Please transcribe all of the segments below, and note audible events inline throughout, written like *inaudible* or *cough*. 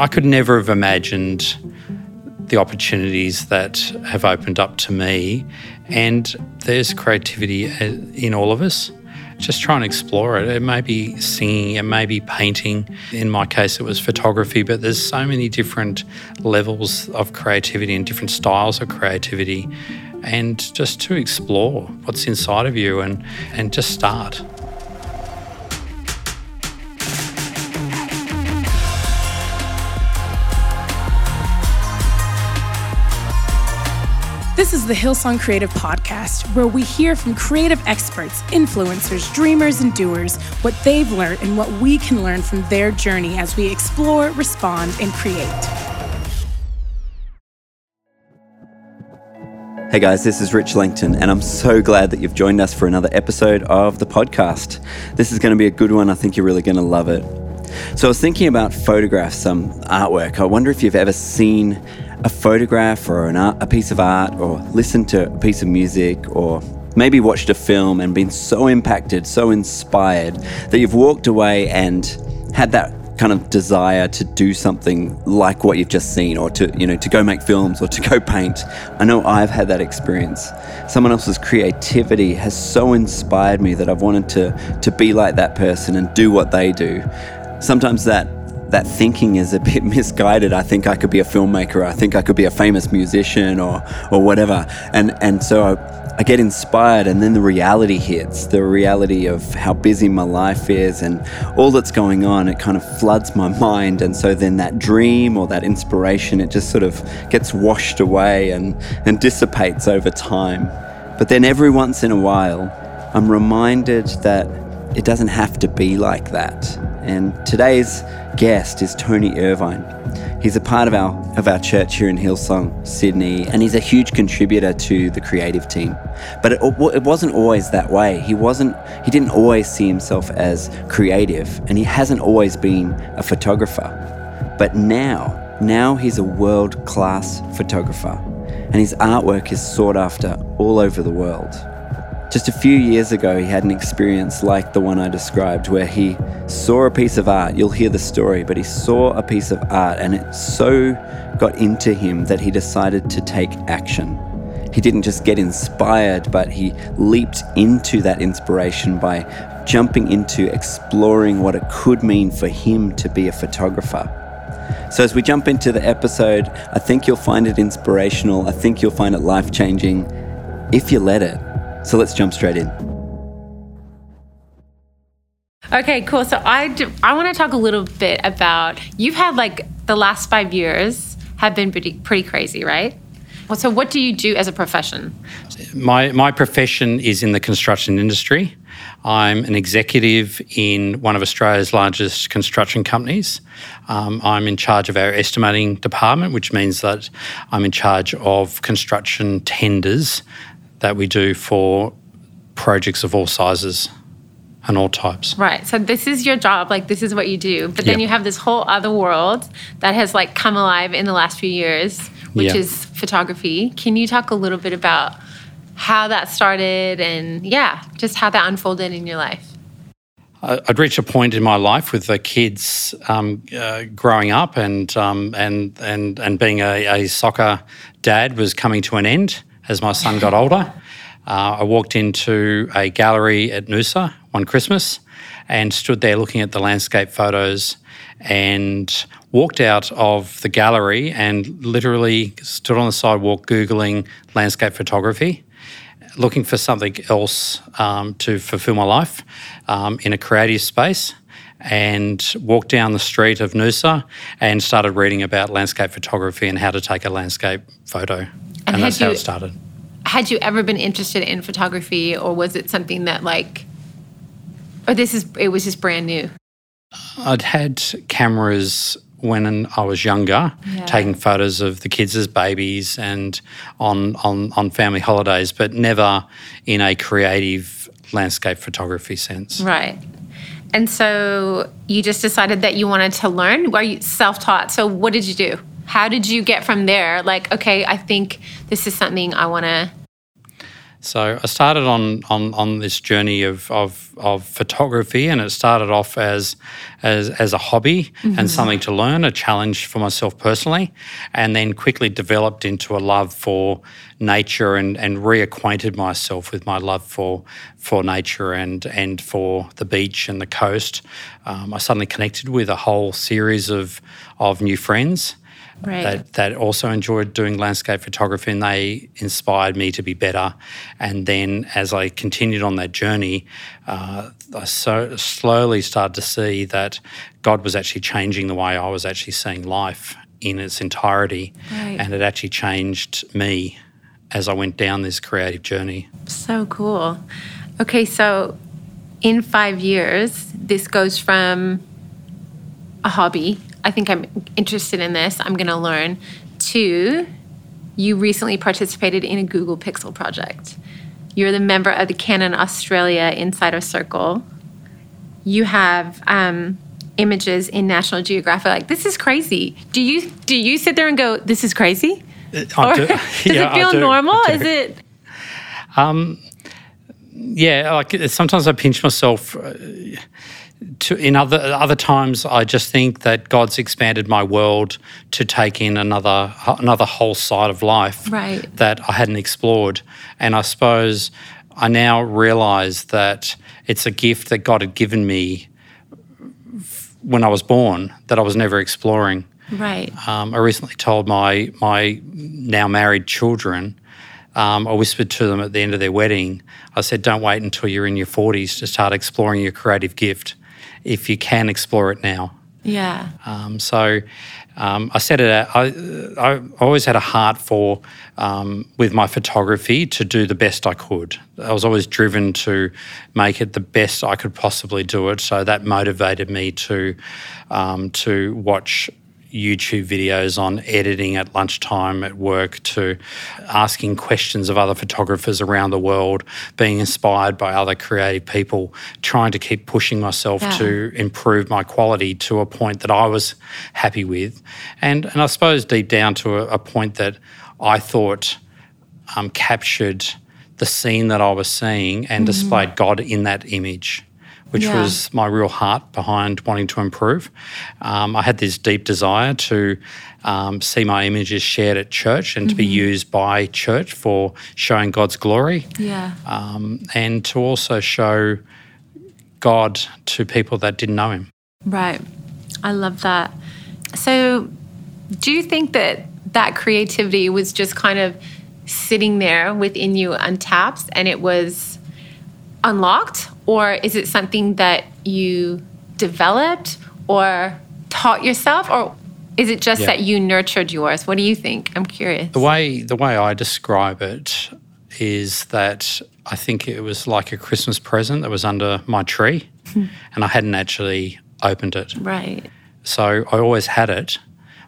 I could never have imagined the opportunities that have opened up to me. And there's creativity uh, in all of us. Just try and explore it. It may be singing, it may be painting. In my case, it was photography, but there's so many different levels of creativity and different styles of creativity. And just to explore what's inside of you and, and just start. This is the Hillsong Creative Podcast, where we hear from creative experts, influencers, dreamers, and doers what they've learned and what we can learn from their journey as we explore, respond, and create. Hey guys, this is Rich Langton, and I'm so glad that you've joined us for another episode of the podcast. This is going to be a good one. I think you're really going to love it. So, I was thinking about photographs, some artwork. I wonder if you've ever seen a photograph or an art, a piece of art or listened to a piece of music or maybe watched a film and been so impacted, so inspired that you've walked away and had that kind of desire to do something like what you've just seen or to you know to go make films or to go paint. I know i've had that experience. Someone else's creativity has so inspired me that i've wanted to to be like that person and do what they do. Sometimes that that thinking is a bit *laughs* misguided. I think I could be a filmmaker. I think I could be a famous musician or or whatever. And and so I, I get inspired, and then the reality hits. The reality of how busy my life is and all that's going on. It kind of floods my mind, and so then that dream or that inspiration, it just sort of gets washed away and and dissipates over time. But then every once in a while, I'm reminded that it doesn't have to be like that. And today's guest is Tony Irvine. He's a part of our of our church here in Hillsong, Sydney, and he's a huge contributor to the creative team. But it, it wasn't always that way. He wasn't. He didn't always see himself as creative, and he hasn't always been a photographer. But now, now he's a world class photographer, and his artwork is sought after all over the world. Just a few years ago, he had an experience like the one I described, where he saw a piece of art. You'll hear the story, but he saw a piece of art and it so got into him that he decided to take action. He didn't just get inspired, but he leaped into that inspiration by jumping into exploring what it could mean for him to be a photographer. So, as we jump into the episode, I think you'll find it inspirational. I think you'll find it life changing if you let it. So let's jump straight in. Okay, cool. So I, do, I want to talk a little bit about you've had like the last five years have been pretty, pretty crazy, right? So what do you do as a profession? My my profession is in the construction industry. I'm an executive in one of Australia's largest construction companies. Um, I'm in charge of our estimating department, which means that I'm in charge of construction tenders that we do for projects of all sizes and all types. Right. So this is your job, like this is what you do. But then yep. you have this whole other world that has like come alive in the last few years, which yep. is photography. Can you talk a little bit about how that started and yeah, just how that unfolded in your life? I'd reached a point in my life with the kids um, uh, growing up and um, and and and being a, a soccer dad was coming to an end as my son got older. Uh, I walked into a gallery at Noosa one Christmas and stood there looking at the landscape photos and walked out of the gallery and literally stood on the sidewalk Googling landscape photography, looking for something else um, to fulfill my life um, in a creative space. And walked down the street of Noosa and started reading about landscape photography and how to take a landscape photo. And, and that's you, how it started. Had you ever been interested in photography, or was it something that like, or this is it was just brand new? I'd had cameras when I was younger, yeah. taking photos of the kids as babies and on, on on family holidays, but never in a creative landscape photography sense. Right. And so you just decided that you wanted to learn. Were you self-taught? So what did you do? How did you get from there? Like, okay, I think this is something I want to. So I started on on, on this journey of, of, of photography, and it started off as as, as a hobby mm-hmm. and something to learn, a challenge for myself personally, and then quickly developed into a love for nature and, and reacquainted myself with my love for for nature and and for the beach and the coast. Um, I suddenly connected with a whole series of of new friends right. that, that also enjoyed doing landscape photography and they inspired me to be better. And then as I continued on that journey, uh, I so slowly started to see that God was actually changing the way I was actually seeing life in its entirety. Right. And it actually changed me as I went down this creative journey. So cool. Okay, so in five years, this goes from a hobby I think I'm interested in this. I'm going to learn. Two, you recently participated in a Google Pixel project. You're the member of the Canon Australia Insider Circle. You have um, images in National Geographic. Like this is crazy. Do you do you sit there and go, "This is crazy"? I do. *laughs* does *laughs* yeah, it feel do. normal? Is it? Um, yeah, like sometimes I pinch myself. Uh, to, in other other times, I just think that God's expanded my world to take in another another whole side of life right. that I hadn't explored, and I suppose I now realise that it's a gift that God had given me when I was born that I was never exploring. Right. Um, I recently told my my now married children. Um, I whispered to them at the end of their wedding. I said, "Don't wait until you're in your 40s to start exploring your creative gift." If you can explore it now. Yeah. Um, so um, I said it. I, I always had a heart for um, with my photography to do the best I could. I was always driven to make it the best I could possibly do it. So that motivated me to um, to watch YouTube videos on editing at lunchtime at work to asking questions of other photographers around the world, being inspired by other creative people, trying to keep pushing myself yeah. to improve my quality to a point that I was happy with. And, and I suppose deep down to a, a point that I thought um, captured the scene that I was seeing and mm-hmm. displayed God in that image which yeah. was my real heart behind wanting to improve. Um, I had this deep desire to um, see my images shared at church and mm-hmm. to be mm-hmm. used by church for showing God's glory. Yeah. Um, and to also show God to people that didn't know Him. Right. I love that. So, do you think that that creativity was just kind of sitting there within you untapped and it was unlocked? Or is it something that you developed or taught yourself? Or is it just yeah. that you nurtured yours? What do you think? I'm curious. The way the way I describe it is that I think it was like a Christmas present that was under my tree *laughs* and I hadn't actually opened it. Right. So I always had it,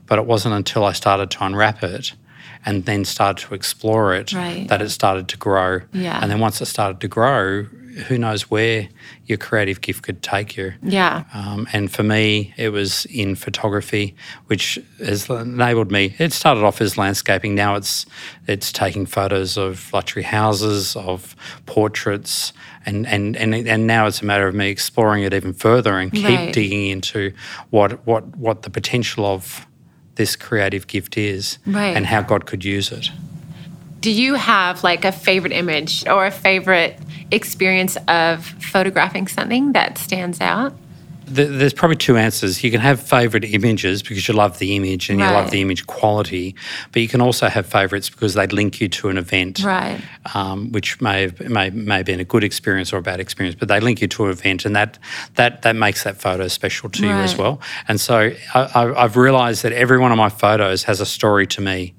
but it wasn't until I started to unwrap it and then started to explore it right. that it started to grow. Yeah. And then once it started to grow, who knows where your creative gift could take you. Yeah. Um, and for me, it was in photography, which has enabled me. It started off as landscaping. Now it's it's taking photos of luxury houses, of portraits, and and and, and now it's a matter of me exploring it even further and keep right. digging into what what what the potential of this creative gift is right. and how God could use it. Do you have like a favorite image or a favorite experience of photographing something that stands out? There's probably two answers. You can have favourite images because you love the image and right. you love the image quality, but you can also have favourites because they link you to an event, right? Um, which may have may, may have been a good experience or a bad experience, but they link you to an event, and that that that makes that photo special to right. you as well. And so I, I've realised that every one of my photos has a story to me.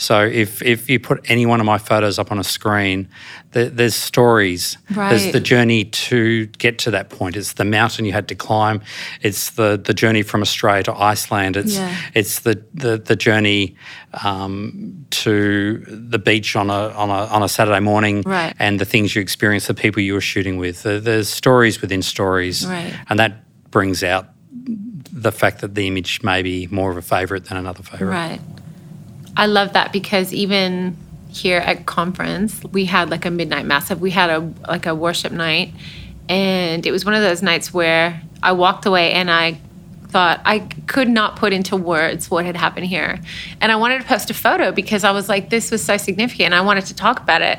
So if if you put any one of my photos up on a screen, the, there's stories. Right. There's the journey to get to that point. It's the mountain you had to climb. It's the the journey from Australia to Iceland. It's yeah. it's the the, the journey um, to the beach on a on a on a Saturday morning, right. and the things you experience, the people you were shooting with. There's stories within stories, right. and that brings out the fact that the image may be more of a favourite than another favourite. Right. I love that because even here at conference, we had like a midnight mass. We had a like a worship night, and it was one of those nights where I walked away and I thought I could not put into words what had happened here. And I wanted to post a photo because I was like, this was so significant. I wanted to talk about it.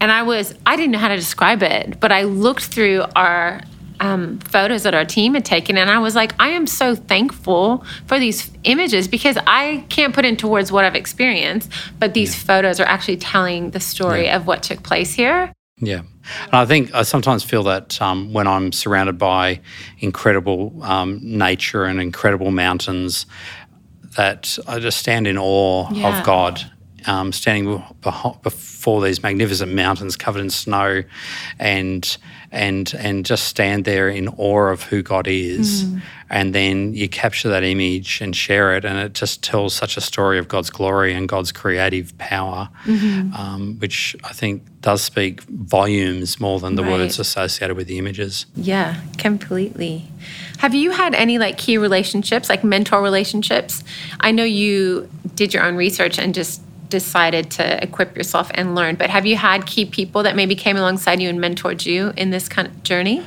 And I was, I didn't know how to describe it, but I looked through our um, photos that our team had taken, and I was like, I am so thankful for these images because I can't put into words what I've experienced, but these yeah. photos are actually telling the story yeah. of what took place here. Yeah. And I think I sometimes feel that um, when I'm surrounded by incredible um, nature and incredible mountains, that I just stand in awe yeah. of God um, standing before these magnificent mountains covered in snow, and and and just stand there in awe of who God is, mm. and then you capture that image and share it, and it just tells such a story of God's glory and God's creative power, mm-hmm. um, which I think does speak volumes more than the right. words associated with the images. Yeah, completely. Have you had any like key relationships, like mentor relationships? I know you did your own research and just decided to equip yourself and learn. But have you had key people that maybe came alongside you and mentored you in this kind of journey?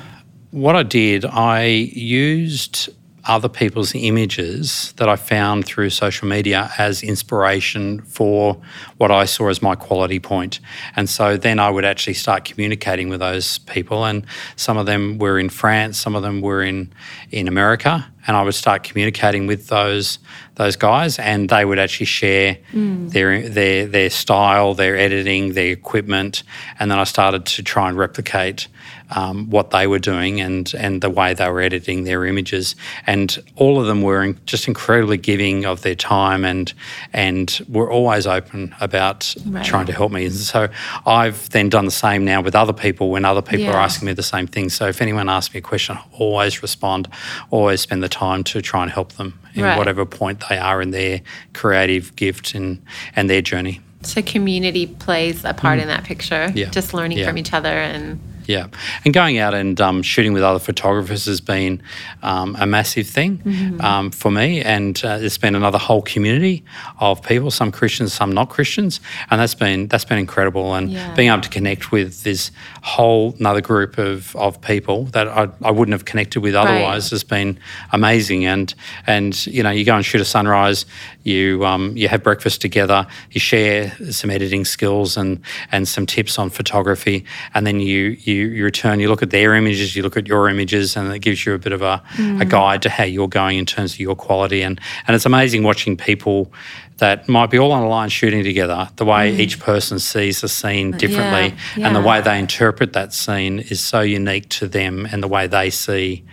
What I did, I used other people's images that I found through social media as inspiration for what I saw as my quality point. And so then I would actually start communicating with those people. And some of them were in France, some of them were in, in America. And I would start communicating with those those guys, and they would actually share mm. their their their style, their editing, their equipment, and then I started to try and replicate um, what they were doing and and the way they were editing their images. And all of them were just incredibly giving of their time and and were always open about right. trying to help me. And so I've then done the same now with other people when other people yeah. are asking me the same thing. So if anyone asks me a question, I always respond, always spend the time to try and help them in right. whatever point they are in their creative gift and and their journey. So community plays a part mm. in that picture. Yeah. Just learning yeah. from each other and yeah, and going out and um, shooting with other photographers has been um, a massive thing mm-hmm. um, for me, and uh, it's been another whole community of people, some Christians, some not Christians, and that's been that's been incredible. And yeah. being able to connect with this whole another group of, of people that I, I wouldn't have connected with otherwise right. has been amazing. And and you know, you go and shoot a sunrise, you um, you have breakfast together, you share some editing skills and and some tips on photography, and then you you, you return, you look at their images, you look at your images, and it gives you a bit of a, mm. a guide to how you're going in terms of your quality. And and it's amazing watching people that might be all on a line shooting together, the way mm. each person sees the scene differently yeah, yeah. and the way they interpret that scene is so unique to them and the way they see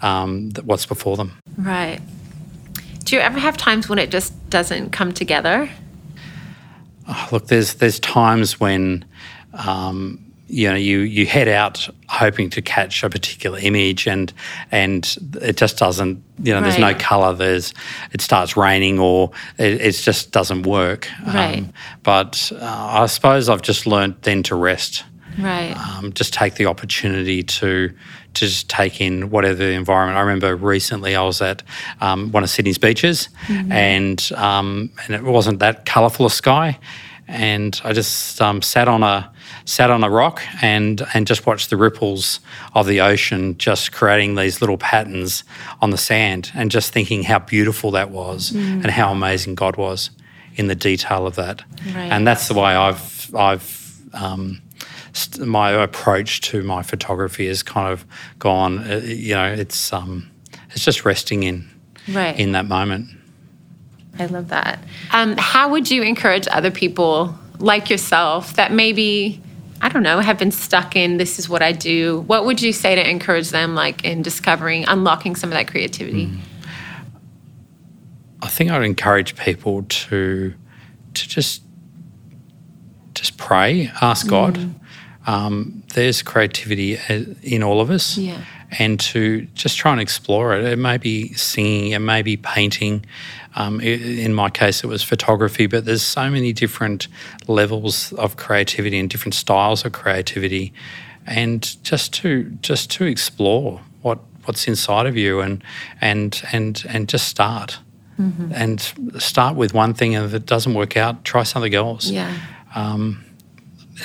um, what's before them. Right. Do you ever have times when it just doesn't come together? Oh, look, there's there's times when um, you know you you head out hoping to catch a particular image and and it just doesn't you know right. there's no color there's it starts raining or it, it just doesn't work right. Um, but uh, I suppose I've just learned then to rest right um, just take the opportunity to to just take in whatever the environment. I remember recently I was at um, one of Sydney's beaches, mm-hmm. and um, and it wasn't that colourful a sky, and I just um, sat on a sat on a rock and and just watched the ripples of the ocean just creating these little patterns on the sand and just thinking how beautiful that was mm. and how amazing God was in the detail of that. Right. And that's the way I've I've um, st- my approach to my photography has kind of gone. Uh, you know, it's um, it's just resting in right. in that moment. I love that. Um, how would you encourage other people like yourself that maybe I don't know, have been stuck in this is what I do. What would you say to encourage them like in discovering, unlocking some of that creativity? Mm. I think I'd encourage people to to just just pray, ask God. Mm. Um, there's creativity uh, in all of us. Yeah. And to just try and explore it. It may be singing, it may be painting, um, in my case, it was photography, but there's so many different levels of creativity and different styles of creativity, and just to just to explore what what's inside of you and and and and just start. Mm-hmm. And start with one thing, and if it doesn't work out, try something else. Yeah. um,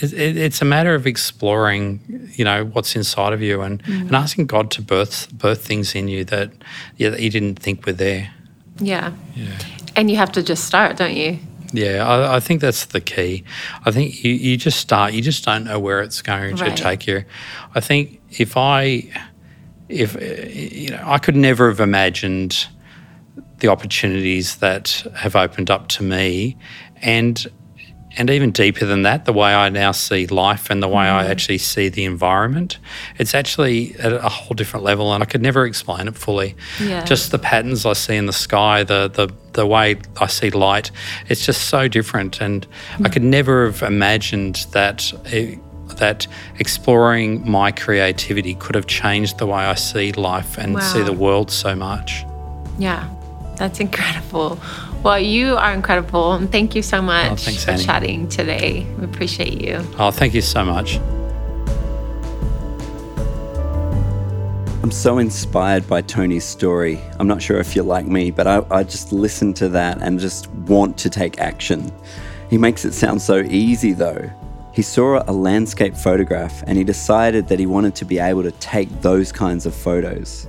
it, it, it's a matter of exploring, you know, what's inside of you and, mm. and asking God to birth birth things in you that yeah that you didn't think were there. Yeah. Yeah. And you have to just start, don't you? Yeah, I, I, think that's the key. I think you, you just start. You just don't know where it's going right. to take you. I think if I, if you know, I could never have imagined the opportunities that have opened up to me, and and even deeper than that, the way I now see life and the way mm. I actually see the environment, it's actually at a whole different level, and I could never explain it fully. Yeah. Just the patterns I see in the sky, the the the way I see light, it's just so different, and mm. I could never have imagined that. It, that exploring my creativity could have changed the way I see life and wow. see the world so much. Yeah, that's incredible. Well, you are incredible. And thank you so oh, much oh, thanks, for Annie. chatting today. We appreciate you. Oh, thank you so much. I'm so inspired by Tony's story. I'm not sure if you're like me, but I, I just listen to that and just want to take action. He makes it sound so easy, though. He saw a landscape photograph and he decided that he wanted to be able to take those kinds of photos.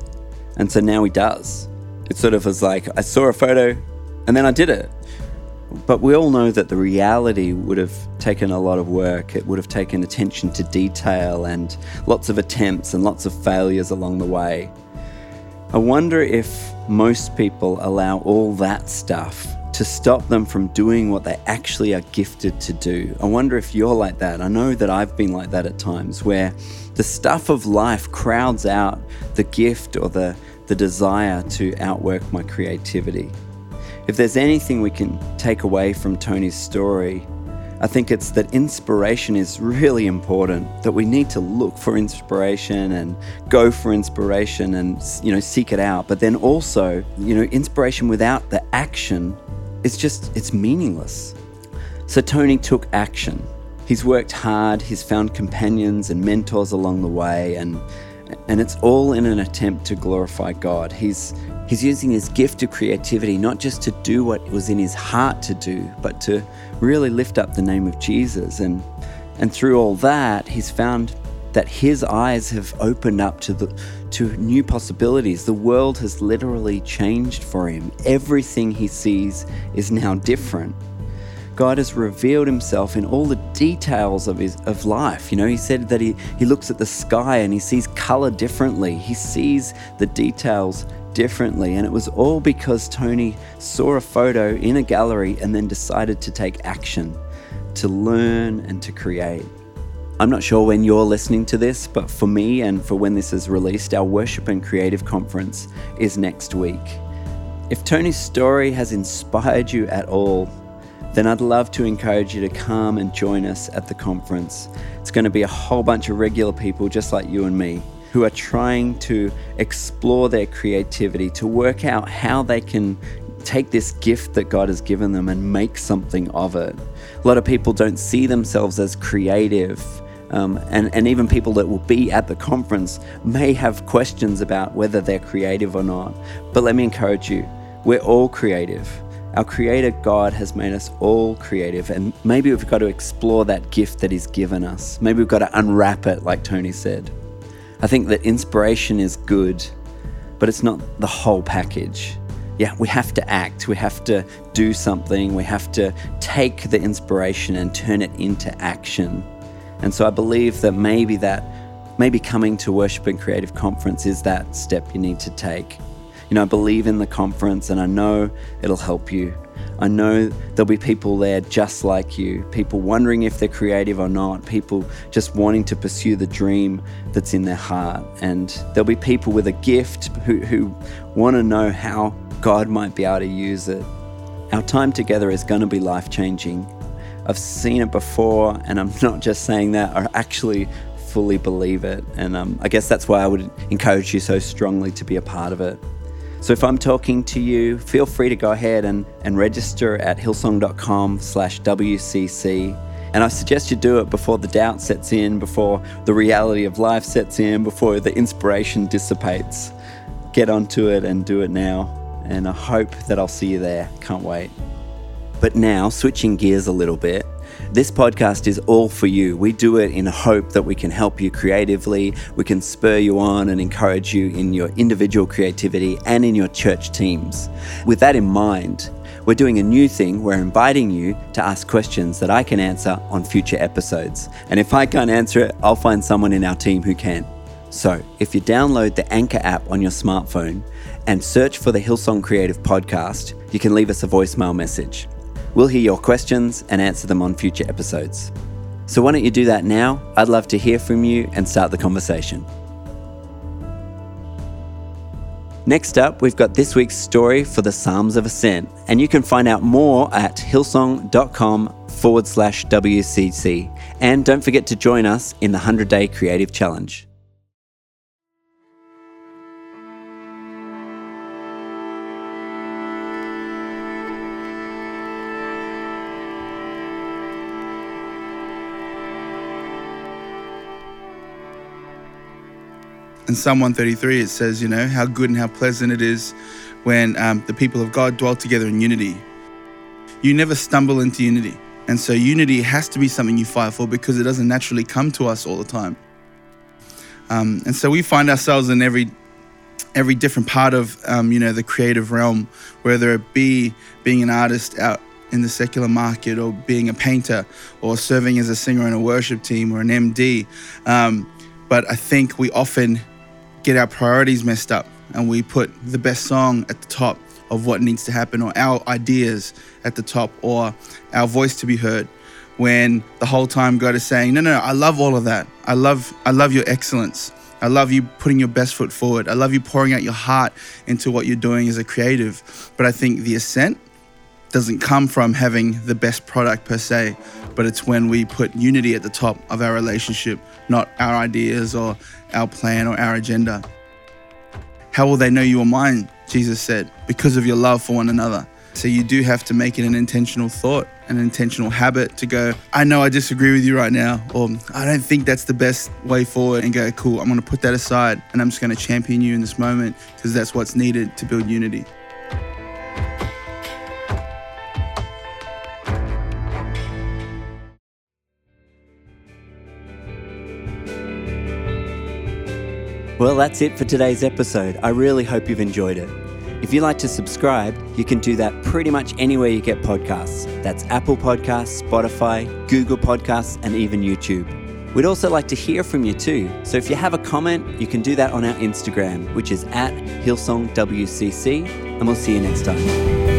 And so now he does. It sort of was like, I saw a photo, and then I did it. But we all know that the reality would have taken a lot of work. It would have taken attention to detail and lots of attempts and lots of failures along the way. I wonder if most people allow all that stuff to stop them from doing what they actually are gifted to do. I wonder if you're like that. I know that I've been like that at times where the stuff of life crowds out the gift or the, the desire to outwork my creativity. If there's anything we can take away from Tony's story, I think it's that inspiration is really important, that we need to look for inspiration and go for inspiration and you know seek it out. But then also, you know, inspiration without the action is just it's meaningless. So Tony took action. He's worked hard, he's found companions and mentors along the way and and it's all in an attempt to glorify God. He's He's using his gift of creativity not just to do what was in his heart to do, but to really lift up the name of Jesus. And, and through all that, he's found that his eyes have opened up to, the, to new possibilities. The world has literally changed for him. Everything he sees is now different. God has revealed himself in all the details of his of life. You know, he said that he, he looks at the sky and he sees color differently. He sees the details differently. And it was all because Tony saw a photo in a gallery and then decided to take action, to learn and to create. I'm not sure when you're listening to this, but for me and for when this is released, our Worship and Creative Conference is next week. If Tony's story has inspired you at all, then I'd love to encourage you to come and join us at the conference. It's going to be a whole bunch of regular people just like you and me who are trying to explore their creativity, to work out how they can take this gift that God has given them and make something of it. A lot of people don't see themselves as creative. Um, and, and even people that will be at the conference may have questions about whether they're creative or not. But let me encourage you we're all creative. Our Creator God has made us all creative, and maybe we've got to explore that gift that He's given us. Maybe we've got to unwrap it, like Tony said. I think that inspiration is good, but it's not the whole package. Yeah, we have to act, we have to do something, we have to take the inspiration and turn it into action. And so I believe that maybe that, maybe coming to Worship and Creative Conference is that step you need to take. You know, I believe in the conference and I know it'll help you. I know there'll be people there just like you, people wondering if they're creative or not, people just wanting to pursue the dream that's in their heart. And there'll be people with a gift who, who want to know how God might be able to use it. Our time together is going to be life changing. I've seen it before, and I'm *laughs* not just saying that, I actually fully believe it. And um, I guess that's why I would encourage you so strongly to be a part of it. So if I'm talking to you, feel free to go ahead and, and register at hillsong.com slash WCC. And I suggest you do it before the doubt sets in, before the reality of life sets in, before the inspiration dissipates. Get onto it and do it now. And I hope that I'll see you there. Can't wait. But now, switching gears a little bit, This podcast is all for you. We do it in hope that we can help you creatively, we can spur you on and encourage you in your individual creativity and in your church teams. With that in mind, we're doing a new thing. We're inviting you to ask questions that I can answer on future episodes. And if I can't answer it, I'll find someone in our team who can. So, if you download the Anchor app on your smartphone and search for the Hillsong Creative Podcast, you can leave us a voicemail message. We'll hear your questions and answer them on future episodes. So, why don't you do that now? I'd love to hear from you and start the conversation. Next up, we've got this week's story for the Psalms of Ascent, and you can find out more at hillsong.com forward slash WCC. And don't forget to join us in the 100 Day Creative Challenge. In Psalm 133, it says, you know, how good and how pleasant it is when um, the people of God dwell together in unity. You never stumble into unity. And so unity has to be something you fight for because it doesn't naturally come to us all the time. Um, and so we find ourselves in every every different part of um, you know the creative realm, whether it be being an artist out in the secular market, or being a painter, or serving as a singer in a worship team, or an MD. Um, but I think we often get our priorities messed up and we put the best song at the top of what needs to happen or our ideas at the top or our voice to be heard when the whole time God is saying, no, no, no, I love all of that. I love, I love your excellence. I love you putting your best foot forward. I love you pouring out your heart into what you're doing as a creative. But I think the ascent doesn't come from having the best product per se, but it's when we put unity at the top of our relationship, not our ideas or our plan or our agenda. How will they know you are mine? Jesus said, because of your love for one another. So you do have to make it an intentional thought, an intentional habit to go, I know I disagree with you right now, or I don't think that's the best way forward, and go, cool, I'm to put that aside and I'm just to champion you in this moment because that's what's needed to build unity. Well, that's it for today's episode. I really hope you've enjoyed it. If you'd like to subscribe, you can do that pretty much anywhere you get podcasts. That's Apple Podcasts, Spotify, Google Podcasts, and even YouTube. We'd also like to hear from you too. So if you have a comment, you can do that on our Instagram, which is at HillsongWCC, and we'll see you next time.